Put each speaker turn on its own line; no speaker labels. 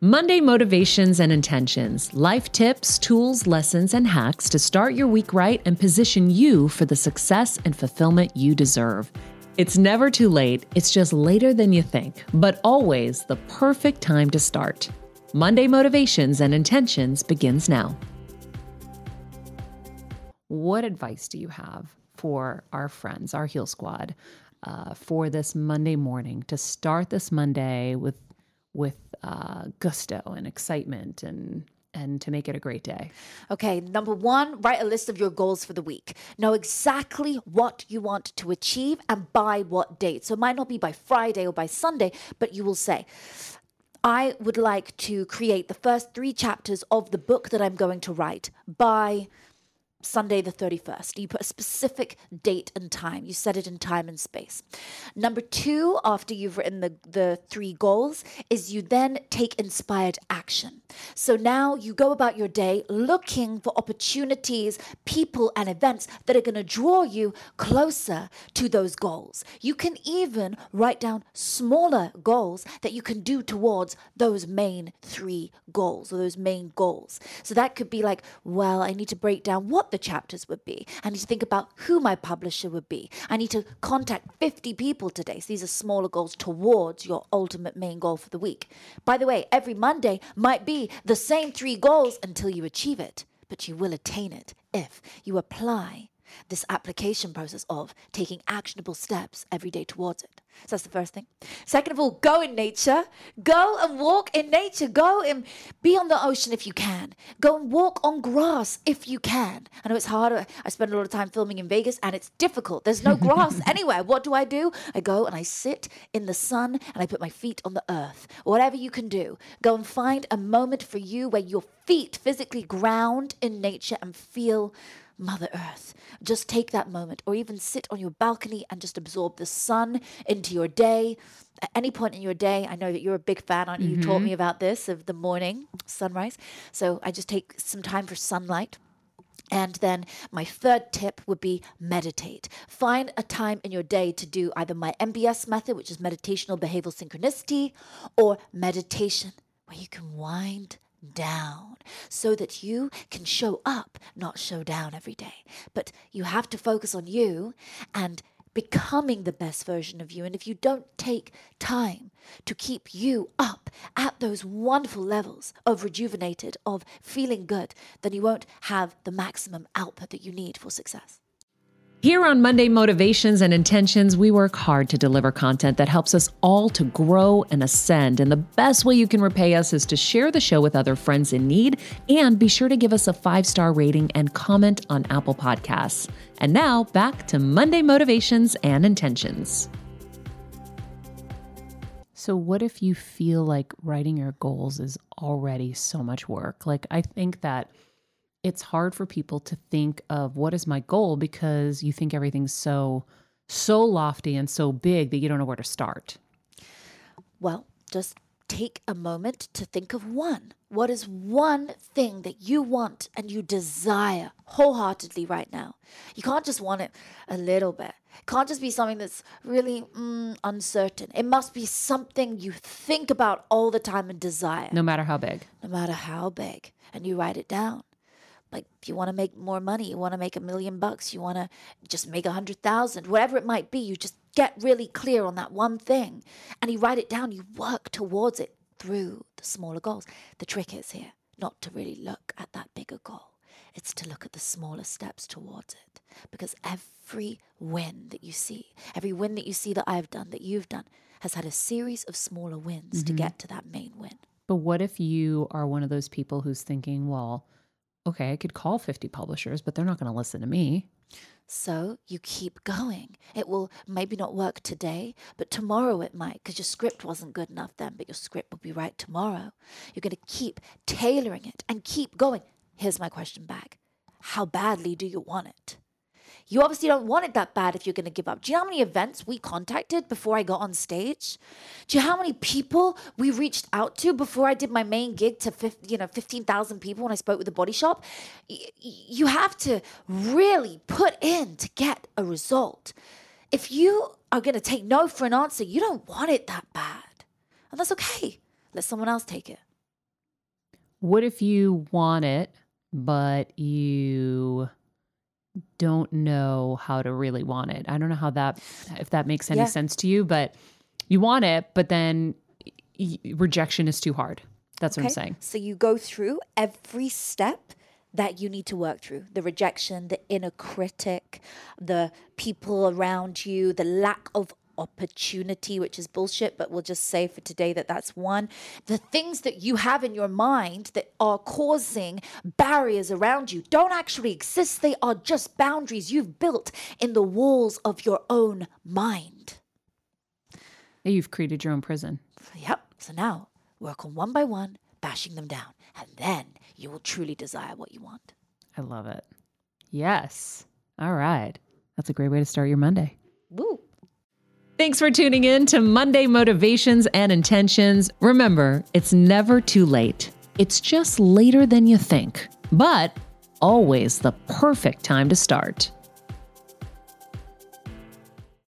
Monday motivations and intentions, life tips, tools, lessons, and hacks to start your week right and position you for the success and fulfillment you deserve. It's never too late, it's just later than you think, but always the perfect time to start. Monday motivations and intentions begins now. What advice do you have for our friends, our Heal Squad, uh, for this Monday morning to start this Monday with with uh, gusto and excitement and and to make it a great day?
Okay, number one, write a list of your goals for the week. Know exactly what you want to achieve and by what date. So it might not be by Friday or by Sunday, but you will say, I would like to create the first three chapters of the book that I'm going to write by Sunday the 31st. You put a specific date and time. You set it in time and space. Number two, after you've written the, the three goals, is you then take inspired action. So now you go about your day looking for opportunities, people, and events that are going to draw you closer to those goals. You can even write down smaller goals that you can do towards those main three goals or those main goals. So that could be like, well, I need to break down what the chapters would be. I need to think about who my publisher would be. I need to contact 50 people today. So these are smaller goals towards your ultimate main goal for the week. By the way, every Monday might be the same three goals until you achieve it, but you will attain it if you apply this application process of taking actionable steps every day towards it. So that's the first thing. Second of all, go in nature. Go and walk in nature. Go and be on the ocean if you can. Go and walk on grass if you can. I know it's hard. I spend a lot of time filming in Vegas and it's difficult. There's no grass anywhere. What do I do? I go and I sit in the sun and I put my feet on the earth. Whatever you can do, go and find a moment for you where your feet physically ground in nature and feel Mother Earth. Just take that moment, or even sit on your balcony and just absorb the sun into your day. At any point in your day, I know that you're a big fan, aren't you? Mm-hmm. You taught me about this of the morning sunrise. So I just take some time for sunlight. And then my third tip would be meditate. Find a time in your day to do either my MBS method, which is meditational behavioral synchronicity, or meditation where you can wind down so that you can show up, not show down every day. But you have to focus on you and becoming the best version of you. And if you don't take time to keep you up at those wonderful levels of rejuvenated, of feeling good, then you won't have the maximum output that you need for success.
Here on Monday Motivations and Intentions, we work hard to deliver content that helps us all to grow and ascend. And the best way you can repay us is to share the show with other friends in need and be sure to give us a five star rating and comment on Apple Podcasts. And now back to Monday Motivations and Intentions. So, what if you feel like writing your goals is already so much work? Like, I think that it's hard for people to think of what is my goal because you think everything's so so lofty and so big that you don't know where to start.
Well, just take a moment to think of one. What is one thing that you want and you desire wholeheartedly right now? You can't just want it a little bit. It can't just be something that's really mm, uncertain. It must be something you think about all the time and desire.
No matter how big.
No matter how big. And you write it down like if you want to make more money you want to make a million bucks you want to just make a hundred thousand whatever it might be you just get really clear on that one thing. And you write it down you work towards it through the smaller goals. The trick is here not to really look at that bigger goal. It's to look at the smaller steps towards it. Because every win that you see every win that you see that i've done that you've done has had a series of smaller wins mm-hmm. to get to that main win.
But what if you are one of those people who's thinking well okay, I could call 50 publishers, but they're not going to listen to me.
So you keep going. It will maybe not work today, but tomorrow it might because your script wasn't good enough then, but your script will be right tomorrow. You're going to keep tailoring it and keep going. Here's my question back How badly do you want it? You obviously don't want it that bad if you're going to give up. Do you know how many events we contacted before I got on stage? Do you know how many people we reached out to before I did my main gig to 50, you know 15,000 people when I spoke with the Body Shop? Y- you have to really put in to get a result. If you are going to take no for an answer, you don't want it that bad. And that's okay. Let someone else take it.
what if you want it, but you don't know how to really want it? I don't know how that, if that makes any
Yeah.
sense to you, but you want it, but then y- rejection is too hard. That's what I'm saying.
So you go through every step that you need to work through the rejection, the inner critic, the people around you, the lack of opportunity, which is bullshit, but we'll just say for today that that's one. The things that you have in your mind that are causing barriers around you don't actually exist, they are just boundaries you've built in the walls of your own mind.
You've created your own prison.
Yep. So now work on one by one, bashing them down, and then you will truly desire what you want.
I love it. Yes. All right. That's a great way to start your Monday.
Woo.
Thanks for tuning in to Monday Motivations and Intentions. Remember, it's never too late. It's just later than you think, but always the perfect time to start.